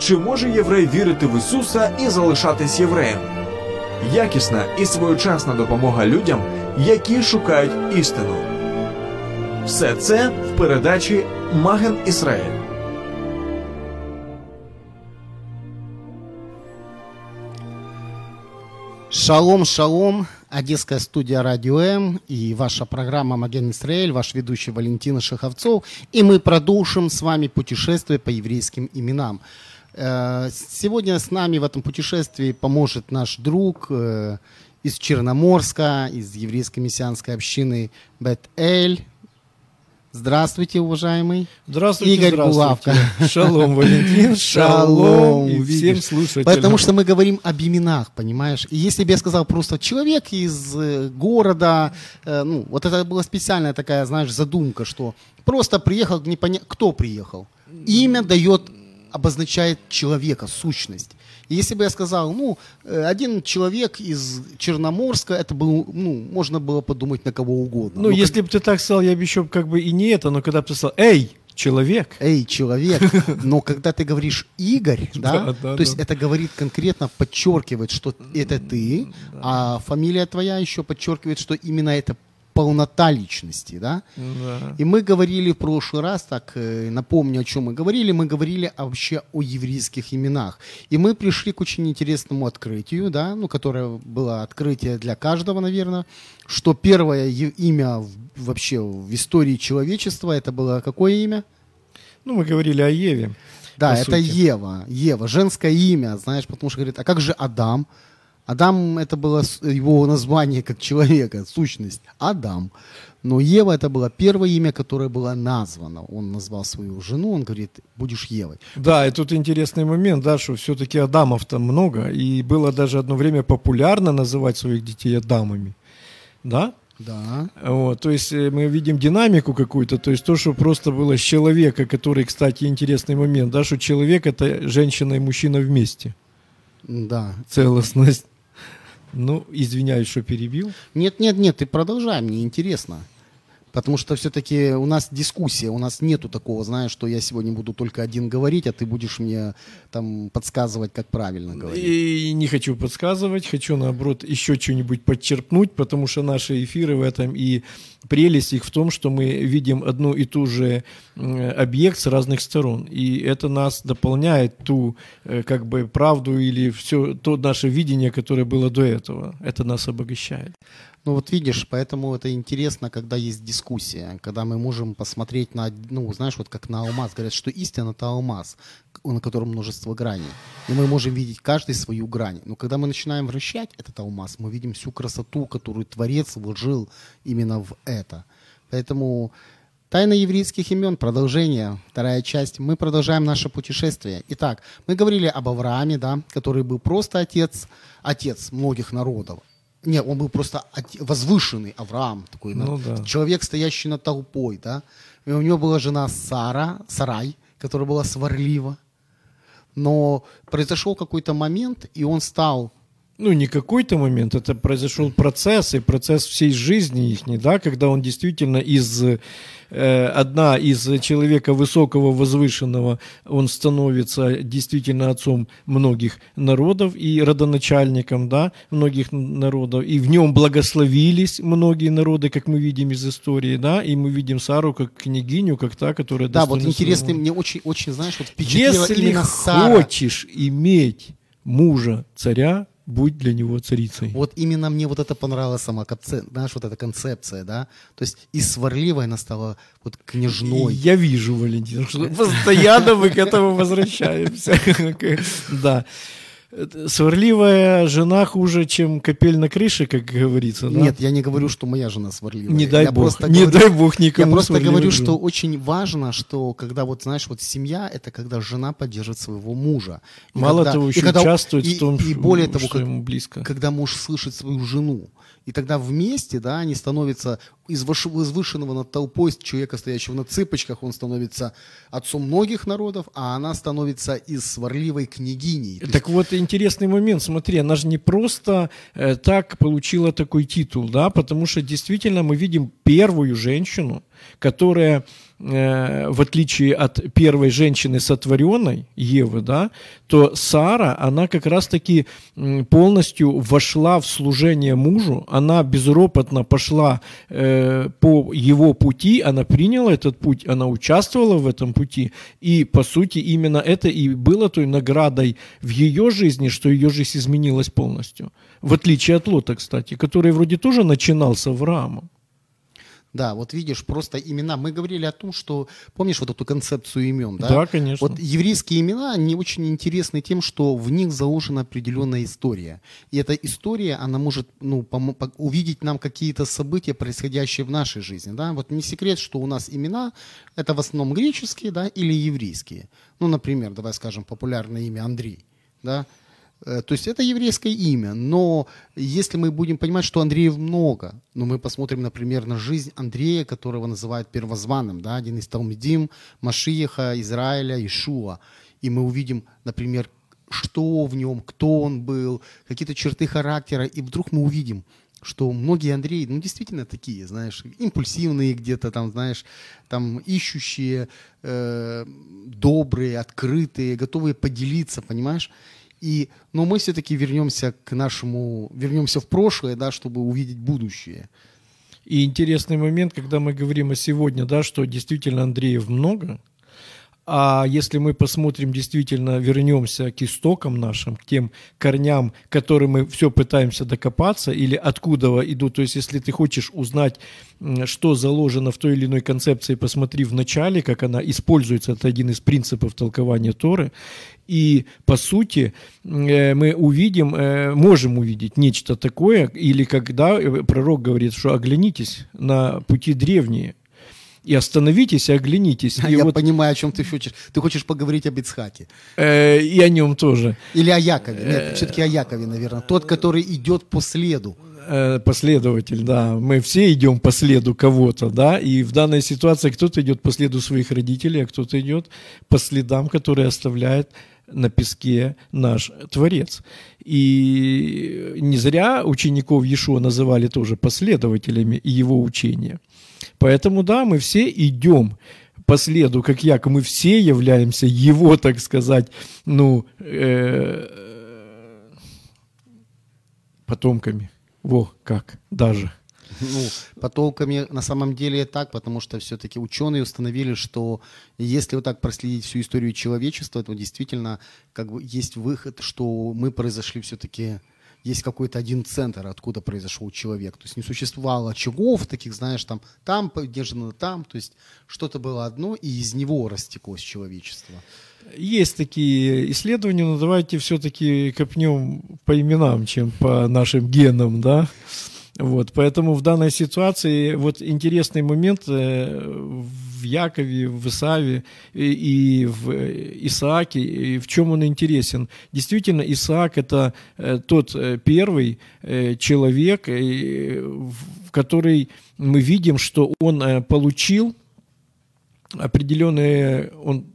Чи може єврей вірити в Ісуса і залишатись євреєм? Якісна і своєчасна допомога людям, які шукають істину. Все це в передачі Маген Ісраїль. Шалом, шалом, Одесская студия Радио М и ваша программа «Маген Исраэль», ваш ведущий Валентин Шаховцов. И мы продолжим с вами путешествие по еврейским именам. Э, Сегодня с нами в этом путешествии поможет наш друг э, из Черноморска, из еврейской мессианской общины Бет-Эль. Здравствуйте, уважаемый. Здравствуйте, Игорь здравствуйте. Булавка. Шалом, Валентин, шалом и всем слушателям. Потому что мы говорим об именах, понимаешь? И если бы я сказал просто человек из э, города, ну, вот это была специальная такая, знаешь, задумка, что просто приехал, не поня... кто приехал. Имя дает, обозначает человека, сущность. И если бы я сказал, ну, э, один человек из Черноморска, это был, ну, можно было подумать на кого угодно. Ну, Но если бы ты так сказал, я бы еще как бы и не это, но когда бы ты сказал, эй, человек, эй, человек. Но когда ты говоришь Игорь, да, то есть это говорит конкретно, подчеркивает, что это ты, а фамилия твоя еще подчеркивает, что именно это полнота личности, да. Да. И мы говорили в прошлый раз, так э, напомню, о чем мы говорили, мы говорили вообще о еврейских именах. И мы пришли к очень интересному открытию, да, ну, которое было открытие для каждого, наверное, что первое имя вообще в истории человечества, это было какое имя? Ну, мы говорили о Еве. Да, это сути. Ева. Ева, женское имя, знаешь, потому что говорит, а как же Адам? Адам это было его название как человека, сущность. Адам. Но Ева это было первое имя, которое было названо. Он назвал свою жену, он говорит, будешь Евой. Да, и тут интересный момент, да, что все-таки Адамов там много, и было даже одно время популярно называть своих детей Адамами. Да? Да. Вот, то есть э, мы видим динамику какую-то, то есть то, что просто было с человека, который, кстати, интересный момент, да, что человек это женщина и мужчина вместе. Да. Целостность. Ну, извиняюсь, что перебил. Нет, нет, нет, ты продолжай, мне интересно. Потому что все-таки у нас дискуссия, у нас нету такого, знаешь, что я сегодня буду только один говорить, а ты будешь мне там подсказывать, как правильно говорить. И не хочу подсказывать, хочу наоборот еще что-нибудь подчеркнуть, потому что наши эфиры в этом и прелесть их в том, что мы видим одну и ту же м, объект с разных сторон, и это нас дополняет ту э, как бы правду или все то наше видение, которое было до этого, это нас обогащает. Ну вот видишь, поэтому это интересно, когда есть дискуссия, когда мы можем посмотреть на, ну знаешь, вот как на алмаз, говорят, что истина это алмаз, на котором множество граней. И мы можем видеть каждый свою грань. Но когда мы начинаем вращать этот алмаз, мы видим всю красоту, которую Творец вложил именно в это. Поэтому Тайна еврейских имен, продолжение, вторая часть. Мы продолжаем наше путешествие. Итак, мы говорили об Аврааме, да, который был просто отец, отец многих народов. Нет, он был просто возвышенный Авраам, такой Ну на- да. человек, стоящий над толпой, да. И у него была жена Сара, Сарай, которая была сварлива. Но произошел какой-то момент, и он стал Ну, не какой-то момент, это произошел процесс, и процесс всей жизни их, да, когда он действительно из, э, одна из человека высокого, возвышенного, он становится действительно отцом многих народов и родоначальником, да, многих народов, и в нем благословились многие народы, как мы видим из истории, да, и мы видим Сару как княгиню, как та, которая Да, вот достойна интересный, своего- мне очень, очень, знаешь, вот впечатлило Если именно Сара. хочешь иметь мужа царя, будь для него царицей. Вот именно мне вот это понравилась сама концепция, знаешь, вот эта концепция, да. То есть из сварливой она стала вот княжной. Я вижу, Валентин, что постоянно мы к этому возвращаемся. Да. Сварливая жена хуже, чем капель на крыше, как говорится. да? Нет, я не говорю, что моя жена сварливая. не дай я бог, просто не говорю- дай бог Я никому. просто сварливой говорю, жены. что очень важно, что когда вот, знаешь, вот семья, это когда жена поддерживает своего мужа. И Мало когда- того, и еще когда- участвует и- в том, и что, более того, что как- ему близко. когда муж слышит свою жену. И тогда вместе, да, они становятся из возвышенного над толпой человека, стоящего на цыпочках, он становится отцом многих народов, а она становится из сварливой княгиней. То есть Так вот, интересный момент, смотри, она же не просто э, так получила такой титул, да, потому что действительно мы видим первую женщину, которая э, в отличие от первой женщины сотворенной, Евы, да, то Сара, она как раз-таки полностью вошла в служение мужу, она безропотно пошла э, по его пути, она приняла этот путь, она участвовала в этом пути, и, по сути, именно это и было той наградой в ее жизни, что ее жизнь изменилась полностью. В отличие от Лота, кстати, который вроде тоже начинал с Авраамом. Да, вот видишь, просто имена. Мы говорили о том, что, помнишь вот эту концепцию имен, да? Да, конечно. Вот еврейские имена, они очень интересны тем, что в них заложена определенная история. И эта история, она может ну, помо- по- увидеть нам какие-то события, происходящие в нашей жизни. Да? Вот не секрет, что у нас имена, это в основном греческие да, или еврейские. Ну, например, давай скажем, популярное имя Андрей. Да? Э, То есть это еврейское имя, но если мы будем понимать, что Андреев много, но мы посмотрим, например, на жизнь Андрея, которого называют первозванным, да, один из Талмидим, Машиеха, Израиля, Ишуа, и мы увидим, например, что в нем, кто он был, какие-то черты характера, и вдруг мы увидим, что многие Андреи, ну, действительно такие, знаешь, импульсивные где-то там, знаешь, там ищущие, э, добрые, открытые, готовые поделиться, понимаешь? И, но мы все-таки вернемся к нашему, вернемся в прошлое, да, чтобы увидеть будущее. И интересный момент, когда мы говорим о сегодня, да, что действительно Андреев много, а если мы посмотрим, действительно вернемся к истокам нашим, к тем корням, к которым мы все пытаемся докопаться, или откуда идут, то есть если ты хочешь узнать, что заложено в той или иной концепции, посмотри в начале, как она используется, это один из принципов толкования Торы, и по сути э, мы увидим, э, можем увидеть нечто такое, или когда э, пророк говорит, что оглянитесь на пути древние, и остановитесь и оглянитесь. И, Я вот, понимаю, о чем ты хочешь. Ты хочешь поговорить об Ицхаке. э, и о нем тоже. Или о Якове. Нет, все-таки о Якове, наверное. Тот, который идет по следу. Э, Последователь, да. Мы все идем по следу кого-то, да, и в данной ситуации кто-то идет по следу своих родителей, а кто-то идет по следам, которые оставляет на песке наш Творец. И не зря учеников Иешуа называли тоже последователями его учения. Поэтому, да, мы все идем по следу, как Яков, мы все являемся его, так сказать, ну, э, потомками. Во, как, даже. Ну, потолками на самом деле так, потому что все-таки ученые установили, что если вот так проследить всю историю человечества, то действительно как бы есть выход, что мы произошли все-таки есть какой-то один центр, откуда произошел человек. То есть не существовало очагов таких, знаешь, там, там поддержано, там. То есть что-то было одно, и из него растеклось человечество. Есть такие исследования, но давайте все-таки копнем по именам, чем по нашим генам, да. Вот, поэтому в данной ситуации вот интересный момент э, в Якове, в Исаве и, и в Исааке, и в чем он интересен. Действительно, Исаак это э, тот э, первый э, человек, э, в который мы видим, что он э, получил определенные, он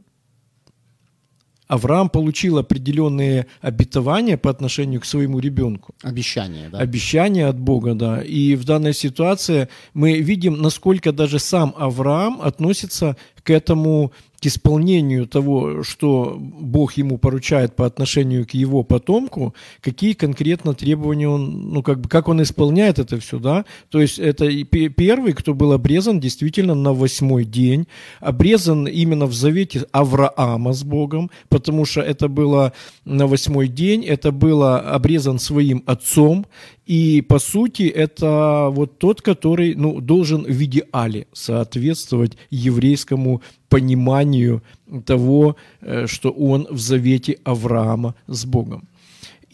Авраам получил определенные обетования по отношению к своему ребенку. Обещание, да. Обещание от Бога, да. И в данной ситуации мы видим, насколько даже сам Авраам относится к этому, исполнению того, что Бог ему поручает по отношению к его потомку, какие конкретно требования он, ну, как бы, как он исполняет это все, да. То есть это первый, кто был обрезан действительно на восьмой день, обрезан именно в завете Авраама с Богом, потому что это было на восьмой день, это было обрезан своим отцом, и по сути это вот тот, который ну, должен в идеале соответствовать еврейскому пониманию того, э, что он в завете Авраама с Богом.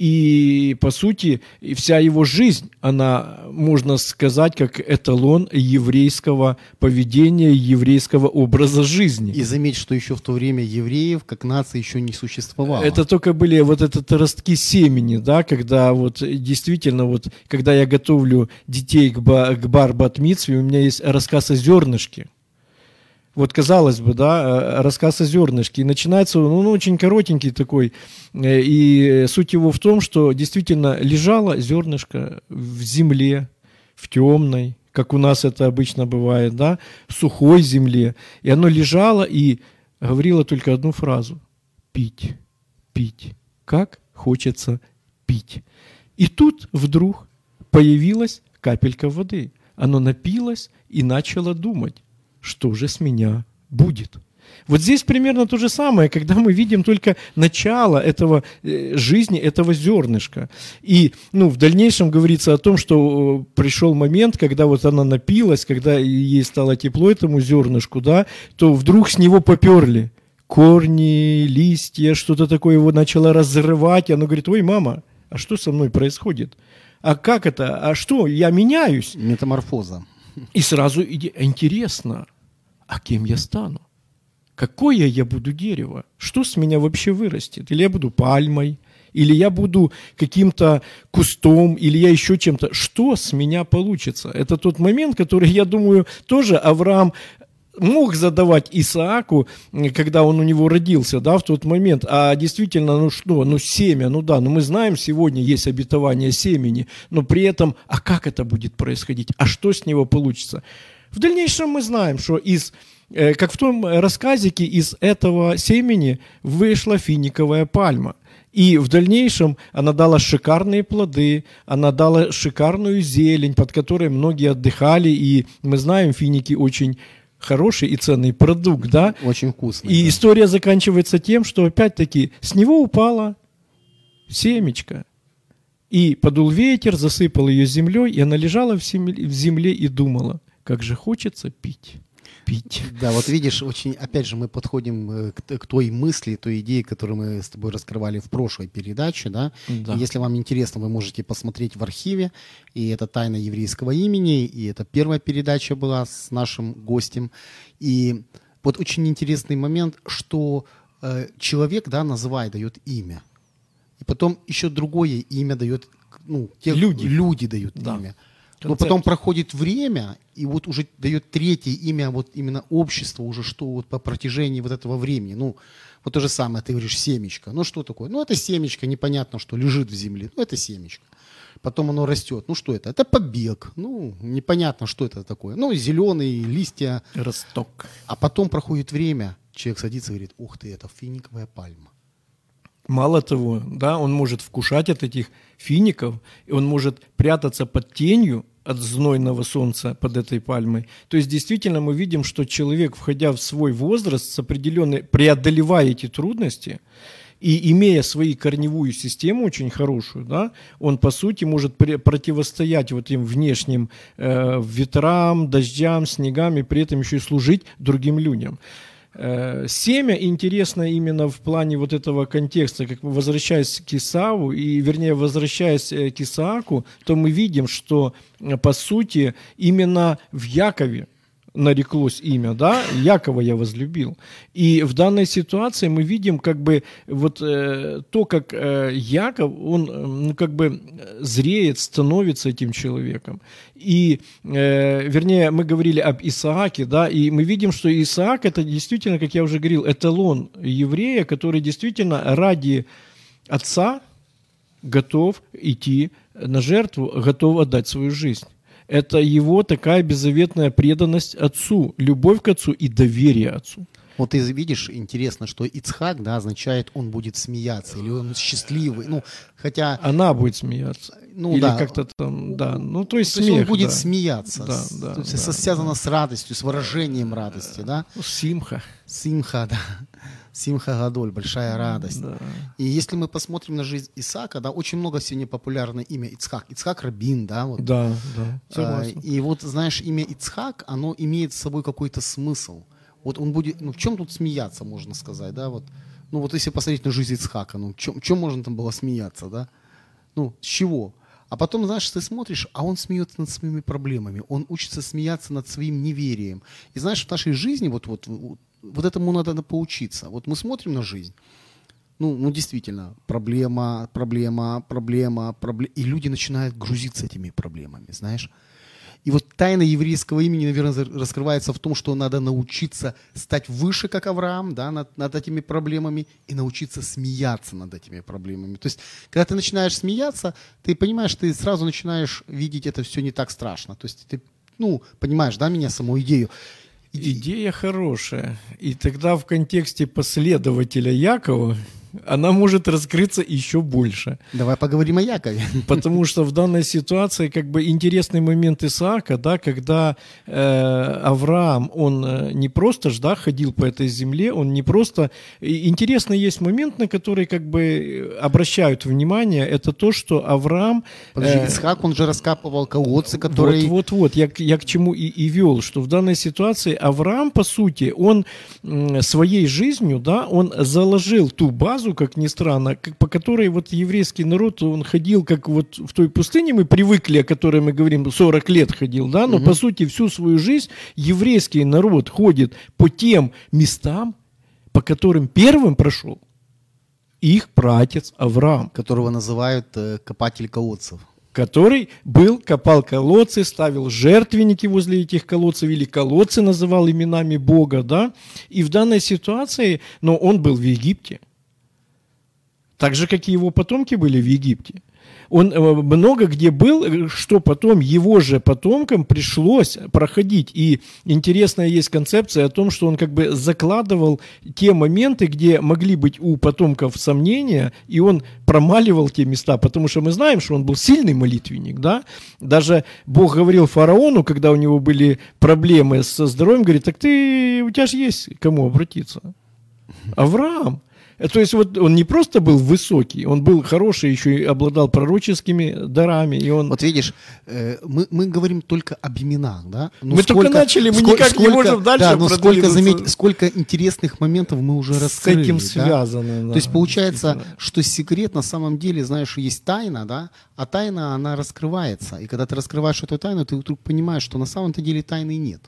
И, по сути, вся его жизнь, она, можно сказать, как эталон еврейского поведения, еврейского образа жизни. И заметь, что еще в то время евреев как нации еще не существовало. Это только были вот это ростки семени, да, когда вот действительно вот, когда я готовлю детей к, ба, к бар у меня есть рассказ о зернышке. Вот казалось бы, да, э, рассказ о зернышке. И начинается он ну, очень коротенький такой. Э, И суть его в том, что действительно лежало зернышко в земле, в темной, как у нас это обычно бывает, да, сухой земле. И оно лежало и говорило только одну фразу. Пить, пить. Как хочется пить. И тут вдруг появилась капелька воды. Оно напилось и начало думать, что же с меня будет. Вот здесь примерно то же самое, когда мы видим только начало этого э, жизни, этого зернышка. И ну, в дальнейшем говорится о том, что э, пришел момент, когда вот она напилась, когда ей стало тепло этому зернышку, да, то вдруг с него поперли корни, листья, что-то такое его начало разрывать. И оно говорит, ой, мама, а что со мной происходит? А как это? А что? Я меняюсь. Метаморфоза. И сразу иди- интересно, а кем я стану? Какое я буду дерево? Что с меня вообще вырастет? Или я буду пальмой? Или я буду каким-то кустом? Или я еще чем-то? Что с меня получится? Это тот момент, который, я думаю, тоже Авраам мог задавать Исааку, когда он у него родился, да, в тот момент, а действительно, ну что, ну семя, ну да, ну мы знаем, сегодня есть обетование семени, но при этом, а как это будет происходить, а что с него получится? В дальнейшем мы знаем, что из, э, как в том рассказике, из этого семени вышла финиковая пальма. И в дальнейшем она дала шикарные плоды, она дала шикарную зелень, под которой многие отдыхали, и мы знаем, финики очень хороший и ценный продукт, да? Очень вкусно. И да. история заканчивается тем, что опять-таки с него упала семечко. И подул ветер, засыпал ее землей, и она лежала в земле, в земле и думала, как же хочется пить, пить. Да, вот видишь, очень, опять же, мы подходим э, к, к той мысли, той идее, которую мы с тобой раскрывали в прошлой передаче, да. Да. И Если вам интересно, вы можете посмотреть в архиве, и это «Тайна еврейского имени», и это первая передача была с нашим гостем. И вот очень интересный момент, что э, человек, да, называет, дает имя. И потом еще другое имя дает, ну, те Люди. люди дают Да. имя. Но Концепт. потом проходит время, и вот уже дает третье имя вот именно общество, уже что вот по протяжении вот этого времени. Ну, вот то же самое, ты говоришь семечко. Ну, что такое? Ну, это семечко, непонятно, что лежит в земле. Ну, это семечко. Потом оно растет. Ну, что это? Это побег. Ну, непонятно, что это такое. Ну, зеленые листья. Росток. А потом проходит время, человек садится и говорит, ух ты, это финиковая пальма. Мало того, да, он может вкушать от этих фиников, и он может прятаться под тенью от знойного солнца под этой пальмой. То есть действительно мы видим, что человек, входя в свой возраст, с определенной, преодолевая эти трудности, и имея свою корневую систему очень хорошую, да, он по сути может противостоять вот этим внешним э, ветрам, дождям, снегам и при этом еще и служить другим людям. Э, Семя интересно именно в плане вот этого контекста, как возвращаясь к Исаву, и вернее возвращаясь э, к Исааку, то мы видим, что э, по сути именно в Якове нареклось имя, да, Якова я возлюбил. И в данной ситуации мы видим как бы вот э, то, как э, Яков, он ну, как бы зреет, становится этим человеком. И, э, вернее, мы говорили об Исааке, да, и мы видим, что Исаак это действительно, как я уже говорил, эталон еврея, который действительно ради отца готов идти на жертву, готов отдать свою жизнь. Это его такая беззаветная преданность отцу, любовь к отцу и доверие отцу. Вот ты видишь, интересно, что Ицхак, да, означает, он будет смеяться, или он счастливый. Ну, хотя, Она будет смеяться. ну Или да, как-то там, да. Ну, то есть то есть смех, он будет да. смеяться. Да, с- да, то есть да, связано с радостью, с выражением радости, да. Ну, Симха. Симха, да. Симха Гадоль, большая радость. Да. И если мы посмотрим на жизнь Исаака, да, очень много сегодня популярное имя Ицхак. Ицхак Рабин, да, вот. Да, да, А. И вот, знаешь, имя Ицхак, оно имеет с собой какой-то смысл. Вот он будет, ну, в чем тут смеяться, можно сказать, да, вот. Ну, вот если посмотреть на жизнь Ицхака, ну, в чем, в чем можно там было смеяться, да? Ну, с чего? А потом, знаешь, ты смотришь, а он смеется над своими проблемами, он учится смеяться над своим неверием. И знаешь, в нашей жизни вот, вот, вот, этому надо поучиться. Вот мы смотрим на жизнь, ну, ну действительно, проблема, проблема, проблема, проблема. И люди начинают грузиться этими проблемами, знаешь. И вот тайна еврейского имени, наверное, раскрывается в том, что надо научиться стать выше, как Авраам, да, над, над этими проблемами, и научиться смеяться над этими проблемами. То есть, когда ты начинаешь смеяться, ты понимаешь, ты сразу начинаешь видеть это все не так страшно. То есть, ты, ну, понимаешь, да, меня, саму идею. Идея хорошая. И тогда в контексте последователя Якова она может раскрыться еще больше. Давай поговорим о Якове. Потому что в данной ситуации как бы интересный момент Исаака, да, когда э, Авраам, он э, не просто ж, да, ходил по этой земле, он не просто... И интересный есть момент, на который как бы обращают внимание, это то, что Авраам... Подожди, э, Исхак, он же раскапывал колодцы, которые... Вот-вот-вот, я, я к чему и, и вел, что в данной ситуации Авраам, по сути, он м, своей жизнью, да, он заложил ту базу, как ни странно, как, по которой вот еврейский народ, он ходил как вот в той пустыне, мы привыкли, о которой мы говорим, 40 лет ходил, да, но Мгм. по сути всю свою жизнь еврейский народ ходит по тем местам, по которым первым прошел их пратец Авраам. которого называют э, копатель колодцев. который был, копал колодцы, ставил жертвенники возле этих колодцев, или колодцы называл именами Бога, да, и в данной ситуации, но он был в Египте, так же, как и его потомки были в Египте. Он э, много где был, э, что потом его же потомкам пришлось проходить. И интересная есть концепция о том, что он как бы закладывал те моменты, где могли быть у потомков сомнения, и он промаливал те места, потому что мы знаем, что он был сильный молитвенник, да. Даже Бог говорил фараону, когда у него были проблемы со здоровьем, говорит, так ты, у тебя же есть кому обратиться. Авраам. Э, То есть вот он не просто был высокий, он был хороший, еще и обладал пророческими дарами, и он... Вот видишь, э, мы, мы говорим только об именах, да? Но Мы только начали, мы никак не можем дальше Да, но сколько, заметь, сколько интересных моментов мы уже с раскрыли. этим да? связано. То есть получается, что секрет на самом деле, знаешь, есть тайна, да, а тайна, она раскрывается. И когда ты раскрываешь эту тайну, ты вдруг понимаешь, что на самом-то деле тайны нет.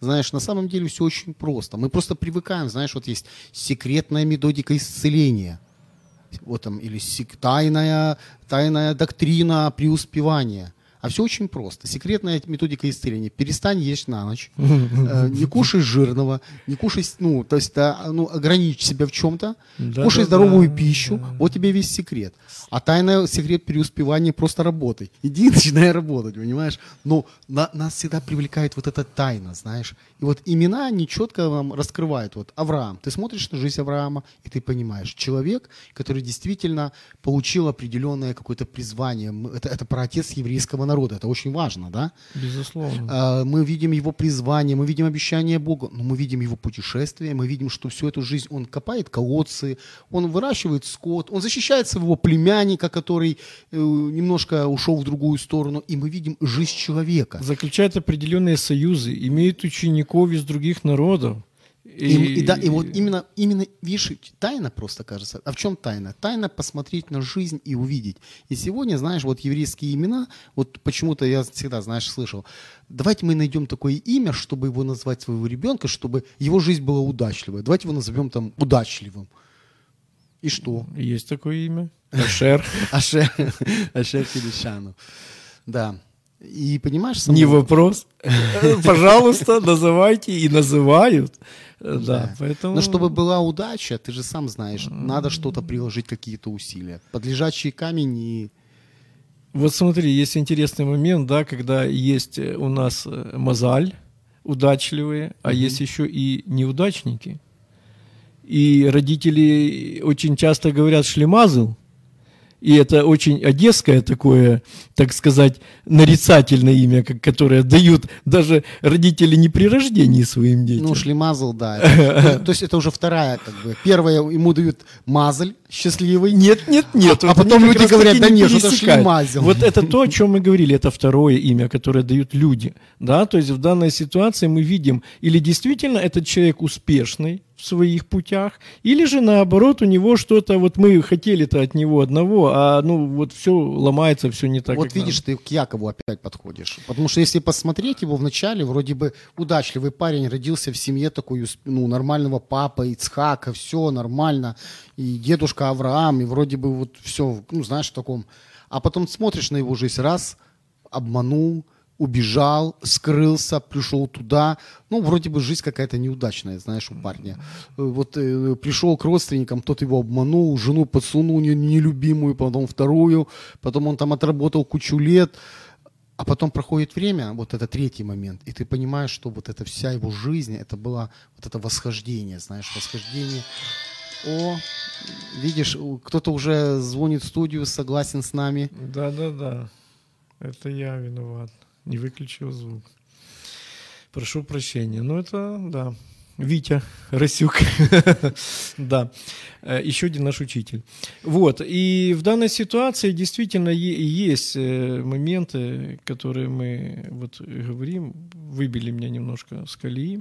Знаешь, на самом деле все очень просто. Мы просто привыкаем, знаешь, вот есть секретная методика исцеления. Вот там, или сек- тайная, тайная доктрина преуспевания. А все очень просто. Секретная методика исцеления. Перестань есть на ночь. Э, Не кушай жирного. Не кушай, ну, то есть, да, ну, ограничь себя в чем-то. Да, Кушай да, здоровую да, пищу. Вот тебе весь секрет. А тайный секрет преуспевания просто работай. Иди и начинай работать, понимаешь? Но на- нас всегда привлекает вот эта тайна, знаешь. И вот имена они четко вам раскрывают. Вот Авраам. Ты смотришь на жизнь Авраама, и ты понимаешь, человек, который действительно получил определенное какое-то призвание. Это, это праотец еврейского народа. Это очень важно, да? Безусловно. А, мы видим его призвание, мы видим обещание Бога, но мы видим его путешествие, мы видим, что всю эту жизнь он копает колодцы, он выращивает скот, он защищает своего племянника, который э, немножко ушел в другую сторону, и мы видим жизнь человека. Заключает определенные союзы, имеет учеников из других народов. И, и да, и вот именно, именно, видишь, тайна просто кажется. А в чем тайна? Тайна посмотреть на жизнь и увидеть. И сегодня, знаешь, вот еврейские имена, вот почему-то я всегда, знаешь, слышал, давайте мы найдем такое имя, чтобы его назвать своего ребенка, чтобы его жизнь была удачливой. Давайте его назовем там удачливым. И что? Есть такое имя? Ашер. Ашер, Ашер Фелишану. Да. И понимаешь, Не Самуил, вопрос. Пожалуйста, называйте и называют. Да, поэтому... Но чтобы была удача, ты же сам знаешь, надо что-то приложить, какие-то усилия. Под лежачий камень и... Вот смотри, есть интересный момент, да, когда есть э, у нас э, мозаль, удачливые, а есть еще и неудачники. И родители очень часто говорят шлемазл, и это очень одесское такое, так сказать, нарицательное имя, которое дают даже родители не при рождении своим детям. Ну, шлемазл, да. Это- То есть это уже вторая, как бы. Первая ему дают мазаль счастливый. Нет, нет, нет. А- Вот а потом люди говорят, да не нет, пересекают. шлемазил. Вот это то, о чем мы говорили, это второе имя, которое дают люди. Да, то есть в данной ситуации мы видим, или действительно этот человек успешный в своих путях, или же наоборот у него что-то, вот мы хотели-то от него одного, а ну вот все ломается, все не так. вот видишь, ты к Якову опять подходишь. Потому что если посмотреть его вначале, вроде бы удачливый парень, родился в семье такой, ну, нормального папа, Ицхака, все нормально. И дедушка Авраам, и вроде бы вот все, ну, знаешь, в таком. А потом смотришь на его жизнь, раз, обманул, убежал, скрылся, пришел туда. Ну, вроде бы жизнь какая-то неудачная, знаешь, у парня. Э, Вот э, пришел к родственникам, тот его обманул, жену подсунул не- нелюбимую, потом вторую, потом он там отработал кучу лет. А потом проходит время, вот это третий момент, и ты понимаешь, что вот эта вся его жизнь, это было вот это восхождение, знаешь, восхождение. О, видишь, кто-то уже звонит в студию, согласен с нами. Да-да-да. Это я виноват. Не выключил звук. Прошу прощения. Ну, это, да. Витя Расюк. да. Э, Еще один наш учитель. Вот. И в данной ситуации действительно есть э, моменты, которые мы вот говорим, выбили меня немножко с колеи.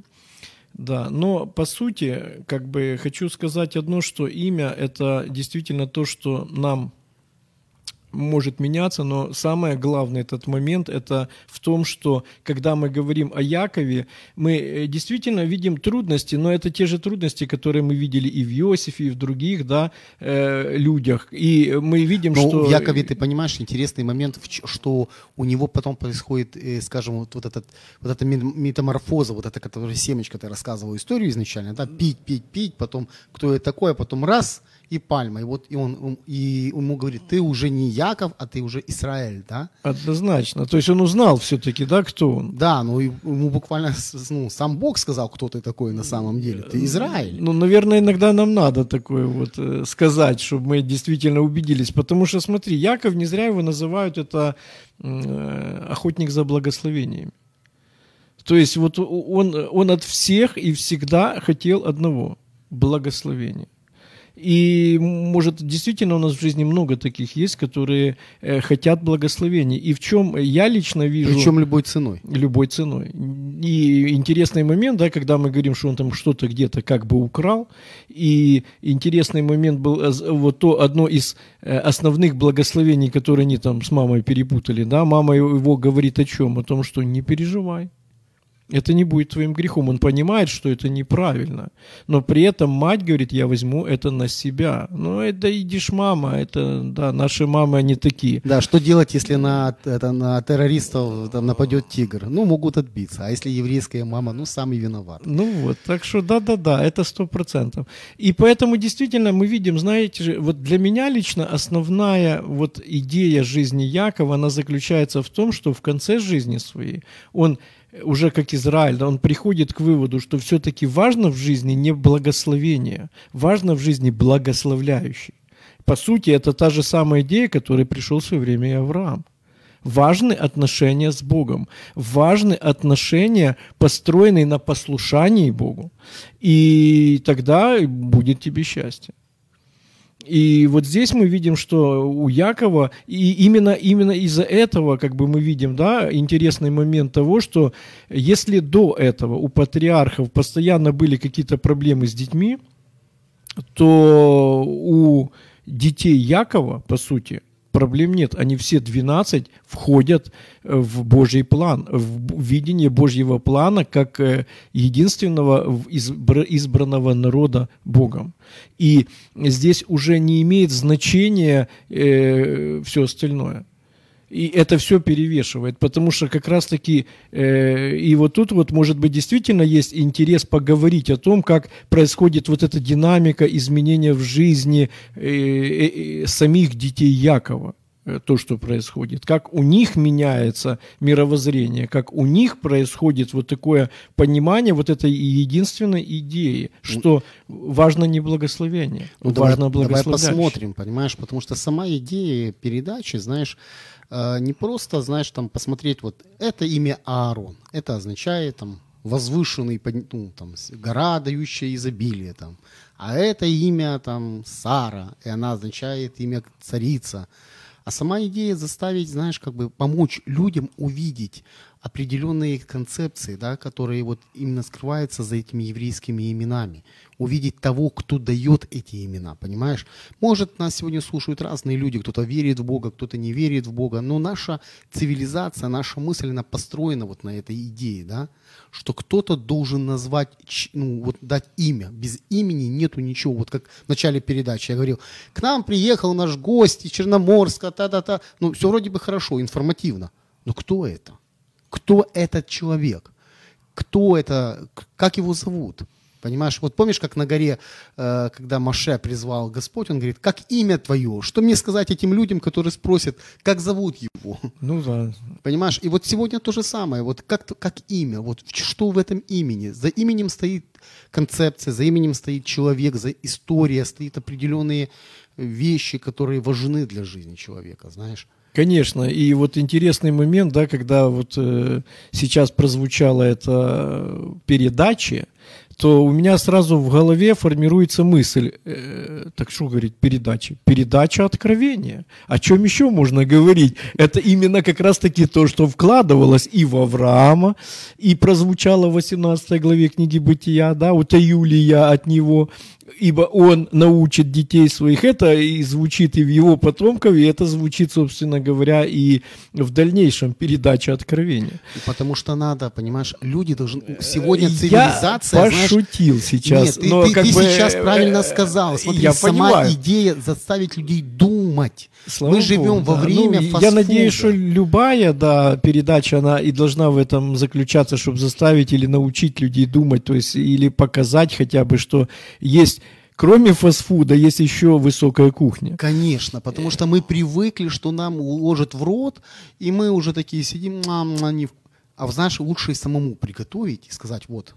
Да, но по сути, как бы хочу сказать одно, что имя это действительно то, что нам может меняться, но самое главное этот момент это в том, что когда мы говорим о Якове, мы э, действительно видим трудности, но это те же трудности, которые мы видели и в Иосифе, и в других да, э, людях. И мы видим, Но что... в Якове, ты понимаешь, интересный момент, что у него потом происходит, э, скажем, вот, вот, этот, вот эта мет- метаморфоза, вот эта, которая семечко, ты рассказывал историю изначально, да, пить, пить, пить, потом кто это такое, потом раз, и пальма. И вот и он, и ему говорит, ты уже не Яков, а ты уже Израиль, да? Однозначно. То есть он узнал все-таки, да, кто он. Да, ну ему буквально ну, сам Бог сказал, кто ты такой на самом деле. Ты Израиль. Ну, наверное, иногда нам надо такое вот э, сказать, чтобы мы действительно убедились. Потому что, смотри, Яков, не зря его называют это э, охотник за благословениями. То есть вот он, он от всех и всегда хотел одного – благословения. И, может, действительно у нас в жизни много таких есть, которые э, хотят благословений. И в чем я лично вижу... Причем любой ценой. Любой ценой. И интересный момент, да, когда мы говорим, что он там что-то где-то как бы украл, и интересный момент был э, вот то одно из э, основных благословений, которые они там с мамой перепутали, да, мама его говорит о чем? О том, что не переживай. Это не будет твоим грехом. Он понимает, что это неправильно. Но при этом мать говорит, я возьму это на себя. Ну, это идишь мама, это, да, наши мамы, они такие. Да, что делать, если на, это, на террористов там, нападет тигр? Ну, могут отбиться. А если еврейская мама, ну, сам и виноват. Ну вот, так что да-да-да, это сто процентов. И поэтому действительно мы видим, знаете же, вот для меня лично основная вот идея жизни Якова, она заключается в том, что в конце жизни своей он уже как Израиль, да, он приходит к выводу, что все-таки важно в жизни не благословение, важно в жизни благословляющий. По сути, это та же самая идея, к которой пришел в свое время и Авраам. Важны отношения с Богом, важны отношения, построенные на послушании Богу. И тогда будет тебе счастье. И вот здесь мы видим, что у Якова, и именно, именно из-за этого, как бы мы видим, да, интересный момент того, что если до этого у патриархов постоянно были какие-то проблемы с детьми, то у детей Якова, по сути, проблем нет. Они все 12 входят э, в Божий план, в видение Божьего плана как э, единственного избранного народа Богом. И здесь уже не имеет значения все остальное. И это все перевешивает, потому что как раз-таки, э, и вот тут вот, может быть, действительно есть интерес поговорить о том, как происходит вот эта динамика изменения в жизни э, э, э, самих детей Якова, то, что происходит, как у них меняется мировоззрение, как у них происходит вот такое понимание вот этой единственной идеи, что важно не благословение, Ну, давай, важно давай благословляющее. посмотрим, понимаешь, потому что сама идея передачи, знаешь, э, не просто, знаешь, там посмотреть вот это имя Аарон, это означает там возвышенный, ну, там, гора, дающая изобилие, там, а это имя там Сара, и она означает имя царица. А сама идея заставить, знаешь, как бы помочь людям увидеть определенные концепции, да, которые вот именно скрываются за этими еврейскими именами. Увидеть того, кто дает эти имена, понимаешь? Может, нас сегодня слушают разные люди, кто-то верит в Бога, кто-то не верит в Бога, но наша цивилизация, наша мысль, она построена вот на этой идее, да, что кто-то должен назвать, ну, вот дать имя. Без имени нету ничего. Вот как в начале передачи я говорил, к нам приехал наш гость из Черноморска, та-та-та. Ну, все вроде бы хорошо, информативно. Но кто это? Кто этот человек? Кто это? Как его зовут? Понимаешь, вот помнишь, как на горе, э, когда Маше призвал Господь, он говорит, как имя твое? Что мне сказать этим людям, которые спросят, как зовут его? Ну да. Понимаешь, и вот сегодня то же самое, вот как, как имя, вот что в этом имени? За именем стоит концепция, за именем стоит человек, за история, стоит определенные вещи, которые важны для жизни человека, знаешь. Конечно, и вот интересный момент, да, когда вот э, сейчас прозвучала эта передача, то у меня сразу в голове формируется мысль, э, так что говорить, передача? Передача откровения. О чем еще можно говорить? Это именно как раз-таки то, что вкладывалось и в Авраама, и прозвучало в 18 главе книги Бытия, да, утаю ли я от него, ибо он научит детей своих. Это и звучит и в его потомках, и это звучит, собственно говоря, и в дальнейшем передаче откровения. Потому что надо, понимаешь, люди должны... Сегодня цивилизация, Я пошутил сейчас. Нет, ты, но ты, как ты бы, сейчас правильно э, сказал. Смотри, я сама понимаю. идея заставить людей думать. Слава Мы живем Богу, во да. время Ну, фастфуда. Я надеюсь, что любая да, передача, она и должна в этом заключаться, чтобы заставить или научить людей думать, то есть или показать хотя бы, что есть, кроме фастфуда, есть еще высокая кухня. Конечно, потому что мы привыкли, что нам уложат в рот, и мы уже такие сидим, «Мам, а не в-». а знаешь, лучше самому приготовить и сказать, вот,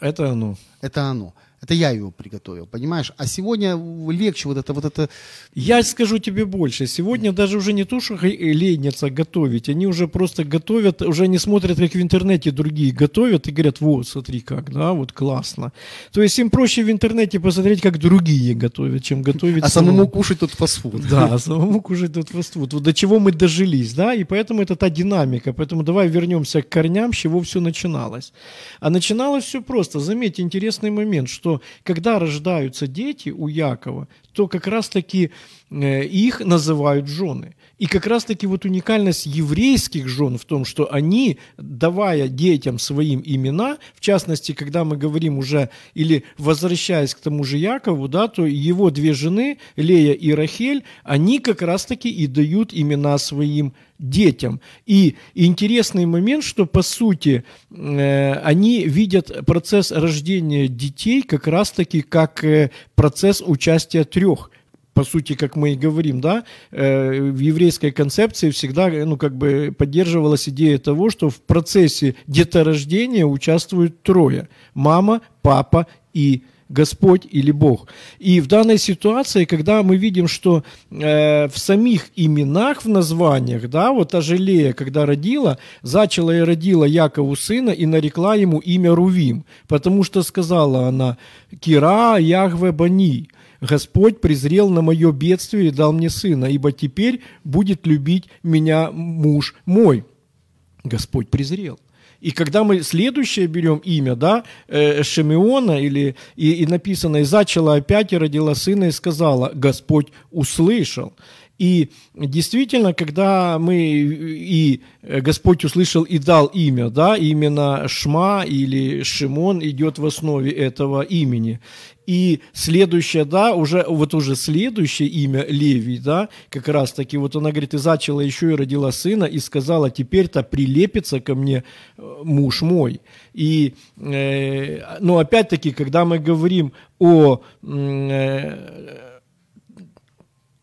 Это оно. это оно. Это я его приготовил, понимаешь? А сегодня легче вот это, вот это... Я скажу тебе больше. Сегодня даже уже не то, что хай- ленятся готовить, они уже просто готовят, уже не смотрят, как в интернете другие готовят и говорят, вот, смотри как, да, вот классно. То есть им проще в интернете посмотреть, как другие готовят, чем готовить А самому кушать тут фастфуд. Да, самому кушать тот фастфуд. Вот до чего мы дожились, да, и поэтому это та динамика. Поэтому давай вернемся к корням, с чего все начиналось. А начиналось все просто. Заметьте интересный момент, что когда рождаются дети у Якова, то как раз-таки их называют жены. И как раз-таки вот уникальность еврейских жен в том, что они, давая детям своим имена, в частности, когда мы говорим уже, или возвращаясь к тому же Якову, да, то его две жены, Лея и Рахель, они как раз-таки и дают имена своим детям. И интересный момент, что по сути э, они видят процесс рождения детей как раз-таки как э, процесс участия трех по сути, как мы и говорим, да, э, в еврейской концепции всегда, э, ну, как бы поддерживалась идея того, что в процессе деторождения участвуют трое – мама, папа и Господь или Бог. И в данной ситуации, когда мы видим, что э, в самих именах, в названиях, да, вот Ажелея, когда родила, зачала и родила Якову сына и нарекла ему имя Рувим, потому что сказала она «Кира Ягве Бани», Господь презрел на мое бедствие и дал мне сына, ибо теперь будет любить меня муж мой. Господь презрел. И когда мы следующее берем имя, да, э, Шемиона, или, и, и написано, и зачала опять и родила сына и сказала, Господь услышал. И действительно, когда мы и э, Господь услышал и дал имя, да, именно Шма или Шимон идет в основе этого имени. И следующее, да, уже, вот уже следующее имя Левий, да, как раз таки, вот она говорит, и зачала еще и родила сына, и сказала, теперь-то прилепится ко мне э, муж мой. И, э, но опять-таки, когда мы говорим о э,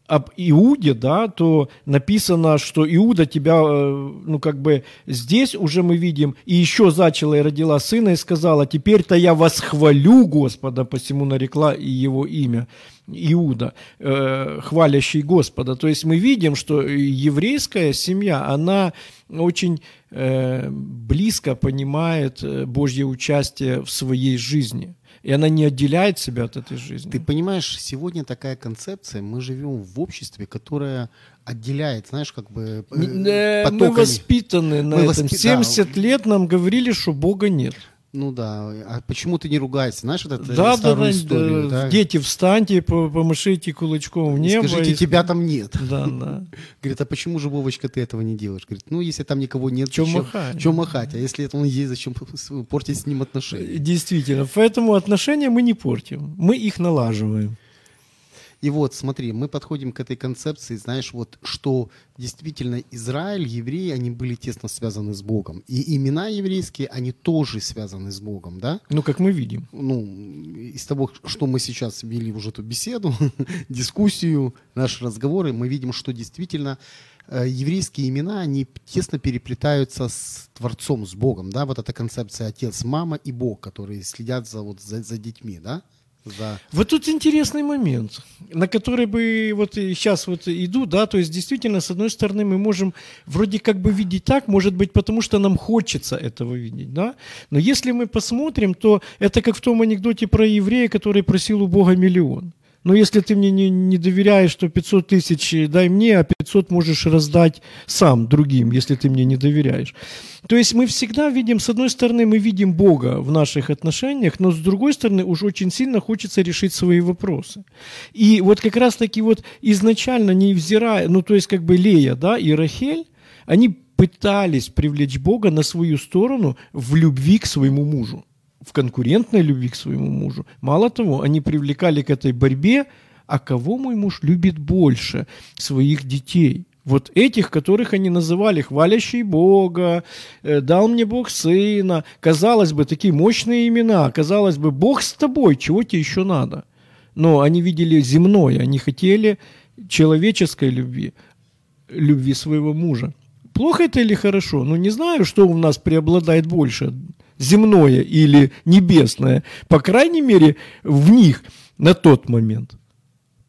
об Иуде, да, то написано, что Иуда тебя, э, ну, как бы, здесь уже мы видим, и еще зачала и родила сына, и сказала, теперь-то я восхвалю Господа, посему нарекла и его имя. Иуда, э, хвалящий Господа. То есть мы видим, что еврейская семья, она очень э, близко понимает э, Божье участие в своей жизни. И она не отделяет себя от этой жизни. Ты понимаешь, сегодня такая концепция, мы живем в обществе, которое отделяет, знаешь, как бы э, Э, Мы потоками. воспитаны на Мы этом. воспи- 70 лет нам говорили, что Бога нет. Ну да, а почему ты не ругаешься? Знаешь, вот эту Да, старую да, историю, да. да? Дети, встаньте, по- помашите кулачком в небо. Скажите, и- тебя там нет. Да, да. Говорит, а почему же, Вовочка, ты этого не делаешь? Говорит, ну, если там никого нет, зачем- махать? чё махать? А если это он есть, зачем портить с ним отношения? Действительно. Поэтому отношения мы не портим. Мы их налаживаем. И вот, смотри, мы подходим к этой концепции, знаешь, вот, что действительно Израиль, евреи, они были тесно связаны с Богом. И имена еврейские, они тоже связаны с Богом, да? Ну, как мы видим. Ну, из того, что мы сейчас вели уже эту беседу, дискуссию, наши разговоры, мы видим, что действительно э, еврейские имена, они тесно переплетаются с Творцом, с Богом, да, вот эта концепция отец, мама и Бог, которые следят за, вот, за, за детьми, да, за... Вот тут интересный момент, на который бы вот сейчас вот иду, да, то есть действительно, с одной стороны, мы можем вроде как бы видеть так, может быть, потому что нам хочется этого видеть, да, но если мы посмотрим, то это как в том анекдоте про еврея, который просил у Бога миллион. Но если ты мне не, не доверяешь, то 500 тысяч дай мне, а 500 можешь раздать сам другим, если ты мне не доверяешь. То есть мы всегда видим, с одной стороны, мы видим Бога в наших отношениях, но с другой стороны, уж очень сильно хочется решить свои вопросы. И вот как раз-таки вот изначально, не взирая, ну то есть как бы Лея, да, и Рахель, они пытались привлечь Бога на свою сторону в любви к своему мужу в конкурентной любви к своему мужу. Мало того, они привлекали к этой борьбе, а кого мой муж любит больше? Своих детей. Вот этих, которых они называли хвалящий Бога, э, дал мне Бог сына. Казалось бы, такие мощные имена. Казалось бы, Бог с тобой, чего тебе еще надо? Но они видели земное, они хотели человеческой любви, любви своего мужа. Плохо это или хорошо? Ну, не знаю, что у нас преобладает больше земное или небесное, по крайней мере, в них на тот момент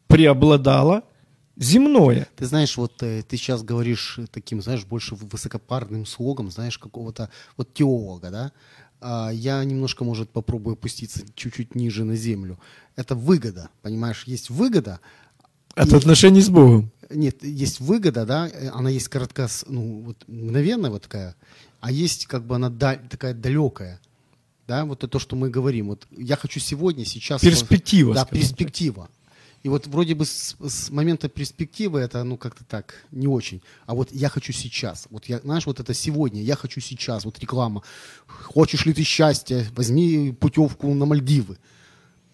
преобладало земное. Ты знаешь, вот э, ты сейчас говоришь таким, знаешь, больше высокопарным слогом, знаешь, какого-то вот теолога, да? А я немножко, может, попробую опуститься чуть-чуть ниже на землю. Это выгода, понимаешь? Есть выгода. От и... отношений с Богом. Нет, есть выгода, да, э, она есть коротко, ну, вот мгновенная вот такая, а есть как бы она даль, такая далекая. Да, вот это то, что мы говорим. Вот я хочу сегодня, сейчас... Перспектива. Да, перспектива. И вот вроде бы с, с момента перспективы это, ну, как-то так, не очень. А вот я хочу сейчас. Вот я, знаешь, вот это сегодня, я хочу сейчас. Вот реклама. Хочешь ли ты счастья? Возьми путевку на Мальдивы.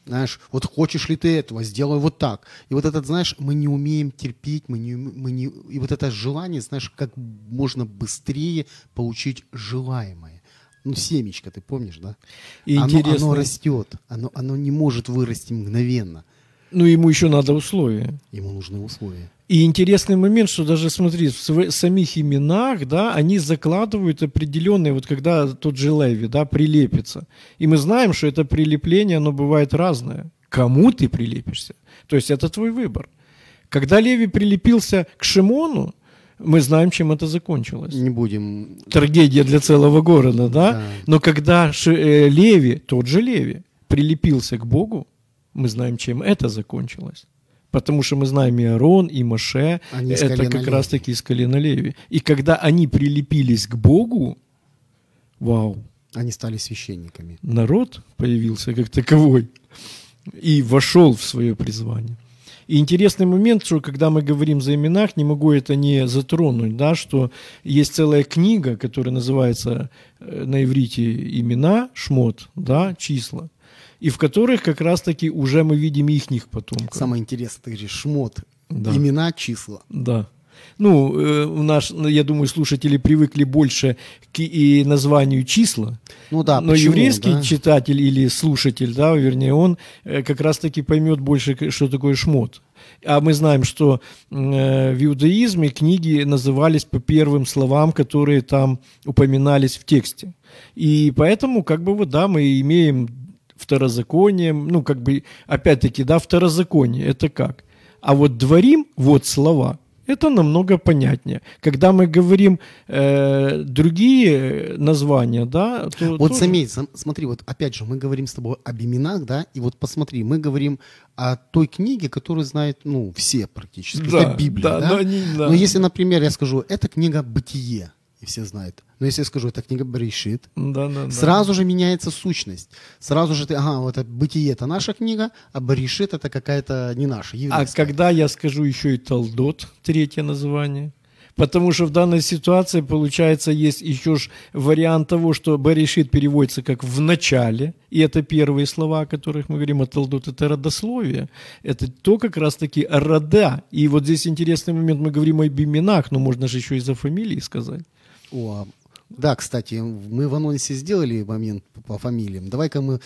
Знаешь, вот хочешь ли ты этого, сделай вот так. И вот этот, знаешь, мы не умеем терпеть, мы не, мы не, и вот это желание, знаешь, как можно быстрее получить желаемое. Ну, семечко, ты помнишь, да? И оно, интересно... оно растет, оно, оно не может вырасти мгновенно. Ну, ему еще надо условия. Ему нужны условия. И интересный момент, что даже, смотри, в самих именах, да, они закладывают определенные, вот когда тот же Леви, да, прилепится. И мы знаем, что это прилепление, оно бывает разное. Кому ты прилепишься? То есть это твой выбор. Когда Леви прилепился к Шимону, мы знаем, чем это закончилось. Не будем. Трагедия для целого города, да? да. Но когда Ши, э, Леви, тот же Леви, прилепился к Богу, мы знаем, чем это закончилось. Потому что мы знаем и Аарон, и Маше, они это как раз таки из колена Леви. И когда они прилепились к Богу, вау. Они стали священниками. Народ появился как таковой и вошел в свое призвание. И интересный момент, что когда мы говорим за именах, не могу это не затронуть, да, что есть целая книга, которая называется э, на иврите имена, шмот, да, числа и в которых как раз-таки уже мы видим их потомков. Самое интересное, ты говоришь, шмот, да. имена, числа. Да. Ну, э, у нас, ну, я думаю, слушатели привыкли больше к и названию числа. Ну да, Но почему, еврейский да? читатель или слушатель, да, вернее, он э, как раз-таки поймет больше, что такое шмот. А мы знаем, что э, в иудаизме книги назывались по первым словам, которые там упоминались в тексте. И поэтому, как бы вот, да, мы имеем второзаконием, ну, как бы, опять-таки, да, второзаконие, это как? А вот дворим, вот слова, это намного понятнее. Когда мы говорим э, другие названия, да, то вот тоже... заметь, смотри, вот опять же мы говорим с тобой об именах, да, и вот посмотри, мы говорим о той книге, которую знают, ну, все практически, да, это Библия, да. да? Но, не, да. Но если, например, я скажу, это книга Бытие, и все знают. Но если я скажу, это книга Брейшит, да, да, сразу да. же меняется сущность. Сразу же ты, ага, вот это Бытие это наша книга, а Брейшит это какая-то не наша, еврейская. А когда я скажу еще и Талдот, третье название, Потому что в данной ситуации, получается, есть еще ж вариант того, что Берешит переводится как «в начале», и это первые слова, о которых мы говорим, от Талдот, это родословие. Это то как раз-таки рода. И вот здесь интересный момент, мы говорим об именах, но можно же еще и за фамилии сказать. О, а- да, кстати, мы в анонсе сделали момент по фамилиям. Давай-ка мы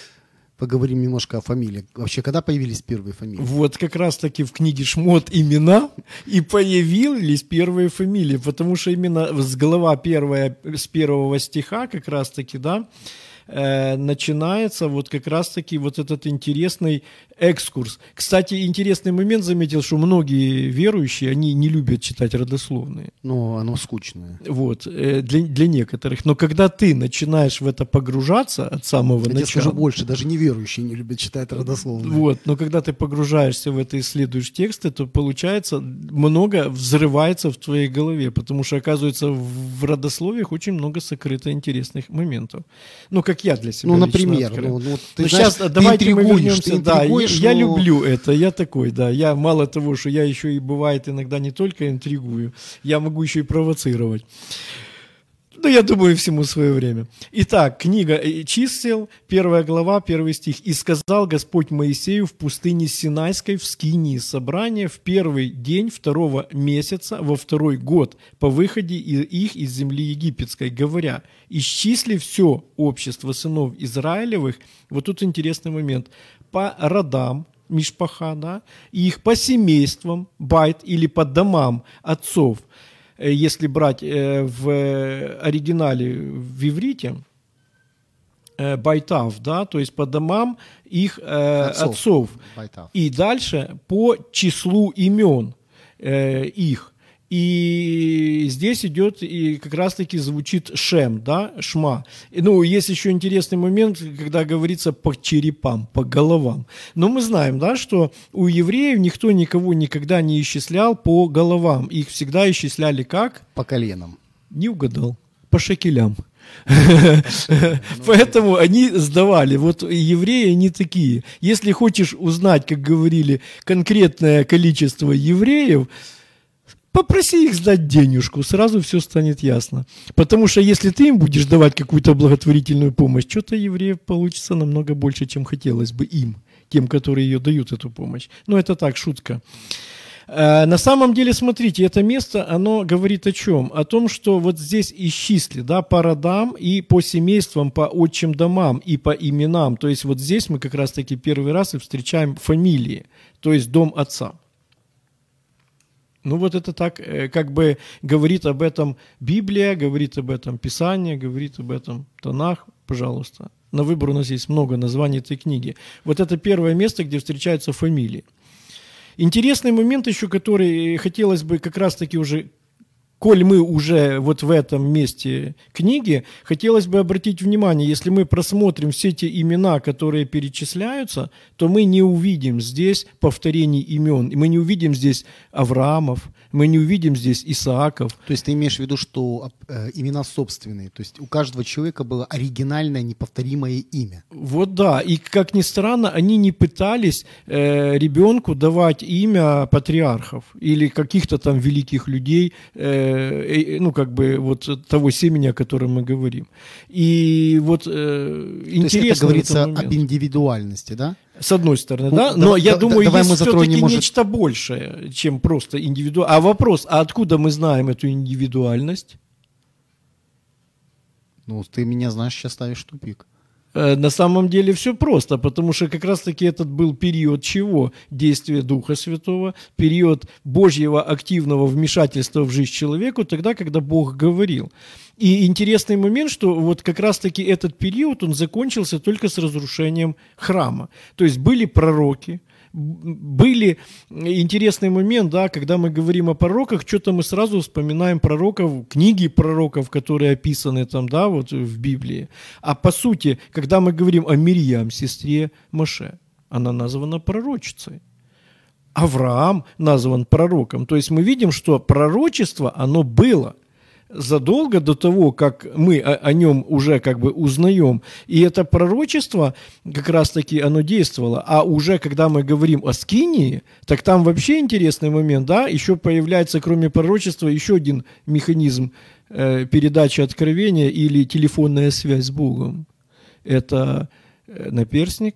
поговорим немножко о фамилии. Вообще, когда появились первые фамилии? Вот как раз-таки в книге Шмот имена и появились первые фамилии, потому что именно с глава первая, с первого стиха как раз-таки, да, э, начинается вот как раз-таки вот этот интересный экскурс. Кстати, интересный момент заметил, что многие верующие, они не любят читать родословные. Ну, оно скучное. Вот, э, для, для некоторых. Но когда ты начинаешь в это погружаться от самого Я начала... скажу больше, даже неверующие не любят читать родословные. Вот, но когда ты погружаешься в это и исследуешь тексты, то получается много взрывается в твоей голове, потому что оказывается в родословиях очень много сокрыто интересных моментов. Ну, как я для себя Ну, например, ну, ну, ты Ну, знаешь, сейчас ты давайте мы интригуешь, вернемся. ты Да, я, интригуешь, я но- люблю это, я такой, да. Я мало того, что я еще и бывает иногда не только интригую, я могу еще и провоцировать. Ну, я думаю, всему свое время. Итак, книга э, чисел, первая глава, первый стих. «И сказал Господь Моисею в пустыне Синайской в Скинии собрания в первый день второго месяца во второй год по выходе их из земли египетской, говоря, исчисли все общество сынов Израилевых». Вот тут интересный момент. По родам, Мишпаха, да, и их по семействам, байт, или по домам отцов – если брать э, в э, оригинале в иврите, э, байтав, да, то есть по домам их э, Отцов. отцов. Байтав. И дальше по числу имен э, их. И здесь идет и как раз-таки звучит шем, да, шма. Ну, есть еще интересный момент, когда говорится по черепам, по головам. Но мы знаем, да, что у евреев никто никого никогда не исчислял по головам. Их всегда исчисляли как? По коленам. Не угадал. По шекелям. Поэтому они сдавали. Вот евреи они такие. Если хочешь узнать, как говорили, конкретное количество евреев, попроси их сдать денежку, сразу все станет ясно. Потому что если ты им будешь давать какую-то благотворительную помощь, что-то евреев получится намного больше, чем хотелось бы им, тем, которые ее дают, эту помощь. Ну, это так, шутка. Э, На самом деле, смотрите, это место, оно говорит о чем? О том, что вот здесь исчисли, да, по родам и по семействам, по отчим домам и по именам. То есть вот здесь мы как раз-таки первый раз и встречаем фамилии, то есть дом отца. Ну вот это так, э, как бы говорит об этом Библия, говорит об этом Писание, говорит об этом Танах, пожалуйста. На выбор у нас есть много названий этой книги. Вот это первое место, где встречаются фамилии. Интересный момент еще, который хотелось бы как раз-таки уже, коль мы уже вот в этом месте книги, хотелось бы обратить внимание, если мы просмотрим все эти имена, которые перечисляются, то мы не увидим здесь повторений имен, мы не увидим здесь Авраамов, мы не увидим здесь Исааков, То есть ты имеешь в виду, что э, имена собственные. То есть у каждого человека было оригинальное, неповторимое имя. Вот да, и как ни странно, они не пытались э, ребенку давать имя патриархов или каких-то там великих людей, э, э, ну как бы вот того семени, о котором мы говорим. И вот э, То есть интересно это говорится об индивидуальности, да? С одной стороны, Ну, да, да- но я да- думаю, давай есть все-таки может- нечто большее, чем просто индивидуальность. А вопрос, а откуда мы знаем эту индивидуальность? Ну, ты меня, знаешь, сейчас ставишь в тупик. Э, На самом деле все просто, потому что как раз-таки этот был период чего? Действия Духа Святого, период Божьего активного вмешательства в жизнь человеку, тогда, когда Бог говорил. И интересный момент, что вот как раз-таки этот период, он закончился только с разрушением храма. То есть были пророки, были интересный момент, да, когда мы говорим о пророках, что-то мы сразу вспоминаем пророков, книги пророков, которые описаны там, да, вот в Библии. А по сути, когда мы говорим о Мирьям, сестре Моше, она названа пророчицей. Авраам назван пророком. То есть мы видим, что пророчество, оно было. Задолго до того, как мы о, о нем уже как бы узнаем. И это пророчество как раз-таки оно действовало. А уже когда мы говорим о Скинии, так там вообще интересный момент, да, еще появляется, кроме пророчества, еще один механизм э, передачи откровения или телефонная связь с Богом. Это э, наперстник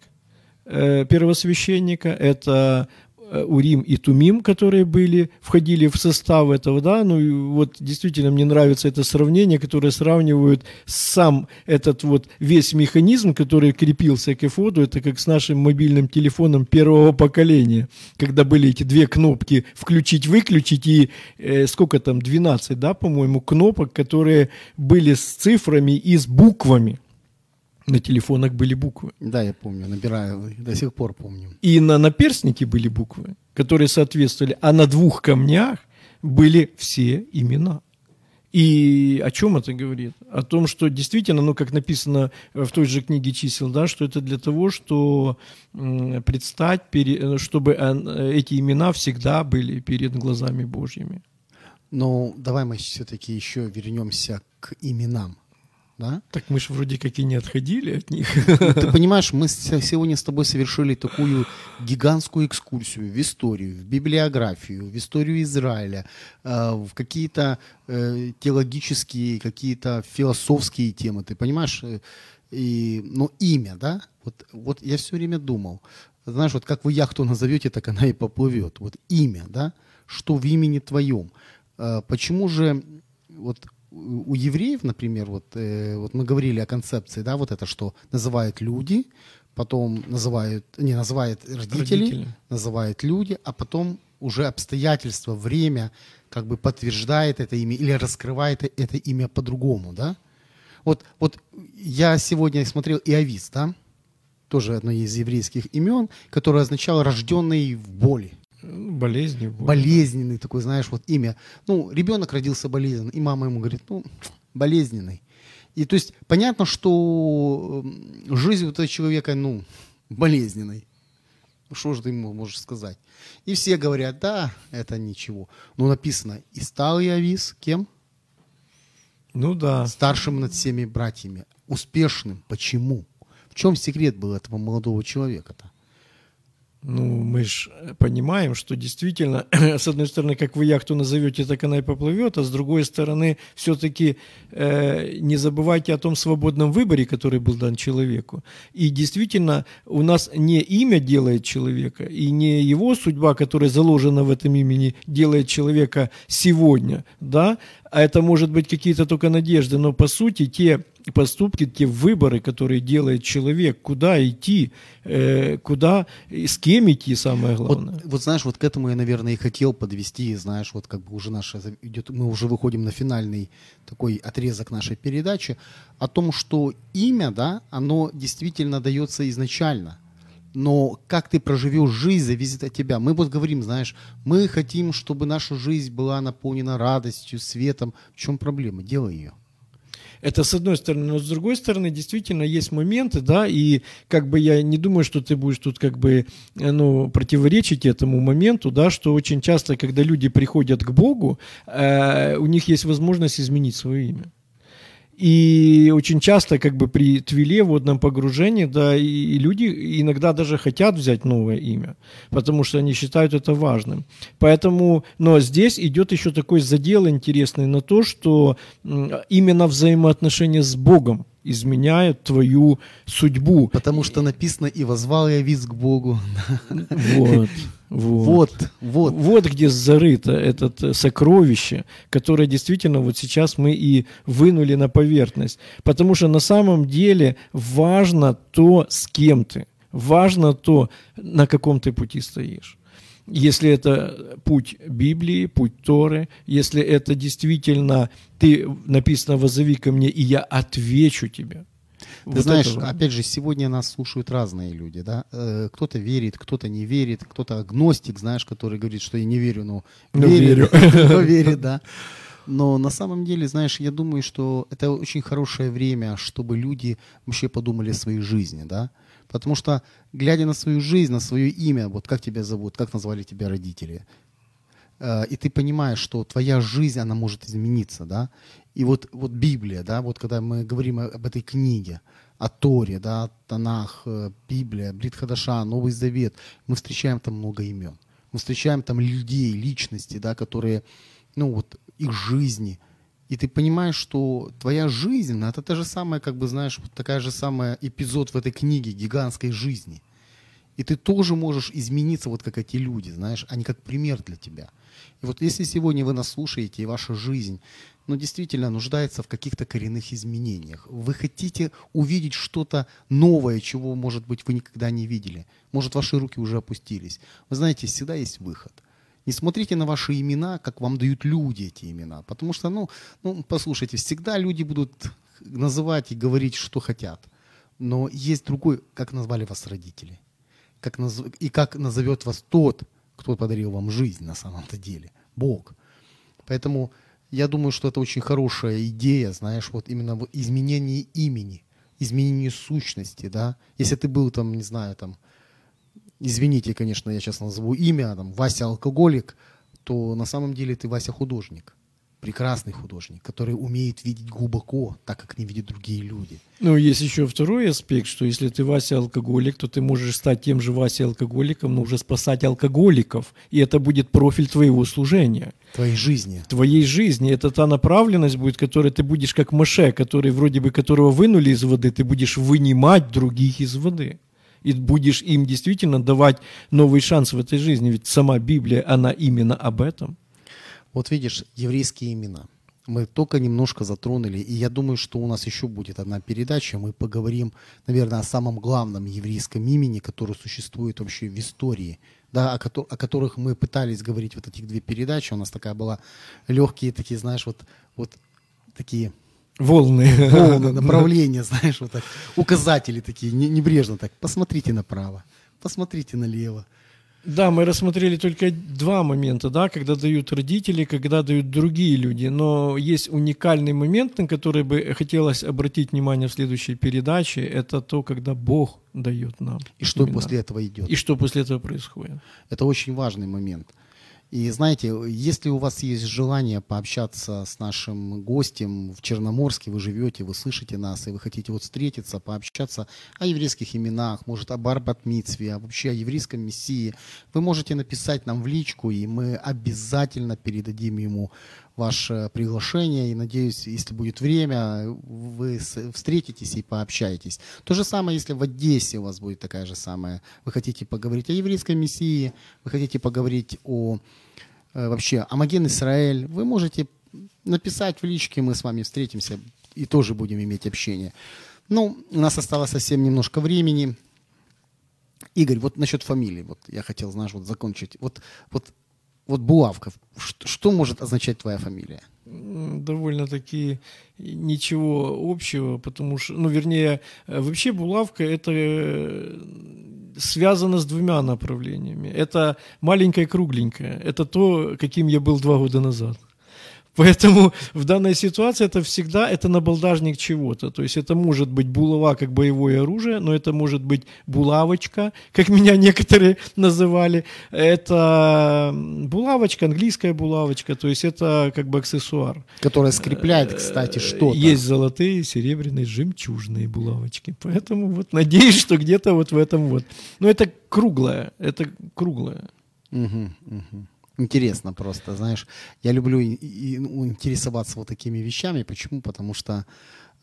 э, первосвященника, это Урим и Тумим, которые были, входили в состав этого, да, ну и вот действительно мне нравится это сравнение, которое сравнивают сам этот вот весь механизм, который крепился к эфоду, это как с нашим мобильным телефоном первого поколения, когда были эти две кнопки включить-выключить и э, сколько там, 12, да, по-моему, кнопок, которые были с цифрами и с буквами. На телефонах были буквы. Да, я помню, набираю, до сих пор помню. И на наперстнике были буквы, которые соответствовали, а на двух камнях были все имена. И о чем это говорит? О том, что действительно, ну, как написано в той же книге чисел, да, что это для того, что предстать, чтобы эти имена всегда были перед глазами Божьими. Ну, давай мы все-таки еще вернемся к именам да? Так мы же вроде как и не отходили от них. Ты понимаешь, мы сегодня с тобой совершили такую гигантскую экскурсию в историю, в библиографию, в историю Израиля, э, в какие-то э, теологические, какие-то философские темы, ты понимаешь? Э, и, ну, имя, да? Вот, вот я все время думал, знаешь, вот как вы яхту назовете, так она и поплывет. Вот имя, да? Что в имени твоем? Почему же вот у евреев, например, вот, э, вот мы говорили о концепции, да, вот это, что называют люди, потом называют, не, называют родители, родители, называют люди, а потом уже обстоятельства, время как бы подтверждает это имя или раскрывает это имя по-другому, да. Вот, вот я сегодня смотрел Иовис, да, тоже одно из еврейских имен, которое означало «рожденный в боли». Болезни. Болезненный такой, знаешь, вот имя. Ну, ребенок родился болезненный, и мама ему говорит, ну, болезненный. И то есть понятно, что жизнь вот этого человека, ну, болезненной. Что же ты ему можешь сказать? И все говорят, да, это ничего. Но написано, и стал я вис кем? Ну да. Старшим над всеми братьями. Успешным. Почему? В чем секрет был этого молодого человека-то? Ну, мы же понимаем, что действительно, с одной стороны, как вы яхту назовете, так она и поплывет, а с другой стороны, все-таки э, не забывайте о том свободном выборе, который был дан человеку. И действительно, у нас не имя делает человека, и не его судьба, которая заложена в этом имени, делает человека сегодня, да, а это может быть какие-то только надежды, но по сути те поступки, те выборы, которые делает человек, куда идти, э, куда, с кем идти, самое главное. Вот, вот знаешь, вот к этому я, наверное, и хотел подвести, знаешь, вот как бы уже наша идет, мы уже выходим на финальный такой отрезок нашей передачи, о том, что имя, да, оно действительно дается изначально но как ты проживешь жизнь, зависит от тебя. Мы вот говорим, знаешь, мы хотим, чтобы наша жизнь была наполнена радостью, светом. В чем проблема? Делай ее. Это с одной стороны, но с другой стороны, действительно есть моменты, да, и как бы я не думаю, что ты будешь тут как бы, ну, противоречить этому моменту, да, что очень часто, когда люди приходят к Богу, э, у них есть возможность изменить свое имя. И очень часто как бы при твиле, водном погружении, да, и, и люди иногда даже хотят взять новое имя, потому что они считают это важным. Поэтому, но здесь идет еще такой задел интересный на то, что именно взаимоотношения с Богом изменяют твою судьбу. Потому что написано «И возвал я виз к Богу». Вот. Вот. вот, вот. Вот где зарыто это э, сокровище, которое действительно вот сейчас мы и вынули на поверхность. Потому что на самом деле важно то, с кем ты. Важно то, на каком ты пути стоишь. Если это путь Библии, путь Торы, если это действительно ты написано «возови ко мне, и я отвечу тебе», ты вот знаешь, этого. опять же, сегодня нас слушают разные люди, да. Э, кто-то верит, кто-то не верит, кто-то агностик, знаешь, который говорит, что я не верю, но, но верю, но верит, да. Но на самом деле, знаешь, я думаю, что это очень хорошее время, чтобы люди вообще подумали о своей жизни, да. Потому что, глядя на свою жизнь, на свое имя, вот как тебя зовут, как назвали тебя родители, и ты понимаешь, что твоя жизнь, она может измениться, да, и вот, вот Библия, да, вот когда мы говорим об этой книге, о Торе, да, Танах, э, Библия, Брит Хадаша, Новый Завет, мы встречаем там много имен. Мы встречаем там людей, личности, да, которые, ну вот, их жизни. И ты понимаешь, что твоя жизнь, это та же самая, как бы, знаешь, вот такая же самая эпизод в этой книге гигантской жизни. И ты тоже можешь измениться, вот как эти люди, знаешь, они как пример для тебя. И вот если сегодня вы нас слушаете, и ваша жизнь но действительно нуждается в каких-то коренных изменениях. Вы хотите увидеть что-то новое, чего, может быть, вы никогда не видели. Может, ваши руки уже опустились. Вы знаете, всегда есть выход. Не смотрите на ваши имена, как вам дают люди эти имена. Потому что, ну, ну послушайте, всегда люди будут называть и говорить, что хотят. Но есть другой, как назвали вас родители. Как наз... И как назовет вас тот, кто подарил вам жизнь на самом-то деле. Бог. Поэтому я думаю, что это очень хорошая идея, знаешь, вот именно в изменении имени, изменении сущности, да. Если ты был там, не знаю, там, извините, конечно, я сейчас назову имя, там, Вася алкоголик, то на самом деле ты Вася художник прекрасный художник, который умеет видеть глубоко, так как не видят другие люди. Ну, есть еще второй аспект, что если ты Вася алкоголик, то ты можешь стать тем же Вася алкоголиком, но уже спасать алкоголиков, и это будет профиль твоего служения. Твоей жизни. Твоей жизни. Это та направленность будет, которой ты будешь как Маше, который вроде бы которого вынули из воды, ты будешь вынимать других из воды и будешь им действительно давать новый шанс в этой жизни. Ведь сама Библия, она именно об этом. Вот видишь, еврейские имена. Мы только немножко затронули, и я думаю, что у нас еще будет одна передача. Мы поговорим, наверное, о самом главном еврейском имени, которое существует вообще в истории, да, о, ко- о которых мы пытались говорить вот этих две передачи. У нас такая была легкие такие, знаешь, вот, вот такие волны, волны направления, знаешь, вот так, указатели такие, небрежно так. Посмотрите направо, посмотрите налево. Да, мы рассмотрели только два момента, да, когда дают родители, когда дают другие люди. Но есть уникальный момент, на который бы хотелось обратить внимание в следующей передаче. Это то, когда Бог дает нам. И что имена. после этого идет. И что после этого происходит. Это очень важный момент. И знаете, если у вас есть желание пообщаться с нашим гостем в Черноморске, вы живете, вы слышите нас, и вы хотите вот встретиться, пообщаться о еврейских именах, может, об Арбатмитсве, а вообще о еврейском мессии, вы можете написать нам в личку, и мы обязательно передадим ему ваше приглашение. И надеюсь, если будет время, вы встретитесь и пообщаетесь. То же самое, если в Одессе у вас будет такая же самая. Вы хотите поговорить о еврейской мессии, вы хотите поговорить о э, вообще о Маген Исраэль, вы можете написать в личке, мы с вами встретимся и тоже будем иметь общение. Ну, у нас осталось совсем немножко времени. Игорь, вот насчет фамилии, вот я хотел, знаешь, вот закончить. Вот, вот вот Булавка, что, что может означать твоя фамилия? Довольно-таки ничего общего, потому что, ну, вернее, э, вообще булавка это э, связано с двумя направлениями. Это маленькое кругленькое. Это то, каким я был два года назад. Поэтому в данной ситуации это всегда это набалдажник чего-то. То есть это может быть булава как боевое оружие, но это может быть булавочка, как меня некоторые называли. Это булавочка, английская булавочка, то есть это как бы аксессуар. Которая скрепляет, кстати, что-то. Есть золотые, серебряные, жемчужные булавочки. Поэтому вот надеюсь, что где-то вот в этом вот. Но это круглое, это круглое. Угу, угу интересно просто, знаешь. Я люблю и, и, ну, интересоваться вот такими вещами. Почему? Потому что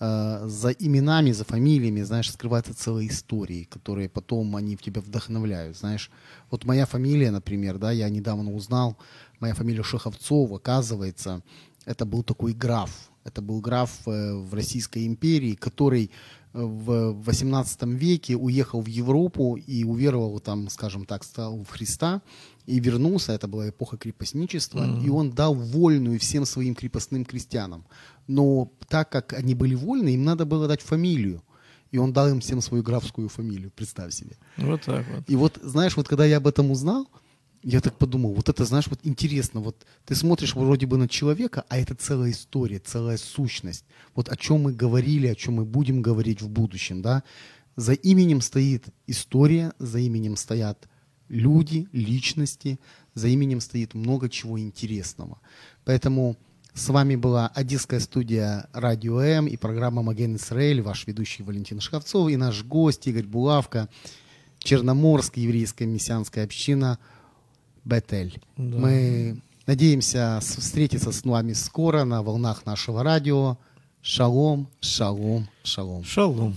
э, за именами, за фамилиями, знаешь, скрываются целые истории, которые потом они в тебя вдохновляют, знаешь. Вот моя фамилия, например, да, я недавно узнал, моя фамилия Шеховцов, оказывается, это был такой граф. Это был граф э, в Российской империи, который в 18 веке уехал в Европу и уверовал там, скажем так, стал в Христа и вернулся, это была эпоха крепостничества, mm-hmm. и он дал вольную всем своим крепостным крестьянам. Но так как они были вольны, им надо было дать фамилию. И он дал им всем свою графскую фамилию, представь себе. Вот так вот. И вот, знаешь, вот когда я об этом узнал, я так подумал, вот это, знаешь, вот интересно, вот ты смотришь вроде бы на человека, а это целая история, целая сущность. Вот о чем мы говорили, о чем мы будем говорить в будущем, да. За именем стоит история, за именем стоят люди, личности, за именем стоит много чего интересного. Поэтому с вами была Одесская студия Радио М и программа Маген Исраэль, ваш ведущий Валентин Шкавцов и наш гость Игорь Булавка, Черноморская еврейская мессианская община Бетель. Да. Мы надеемся встретиться с вами скоро на волнах нашего радио. Шалом, шалом, шалом. Шалом.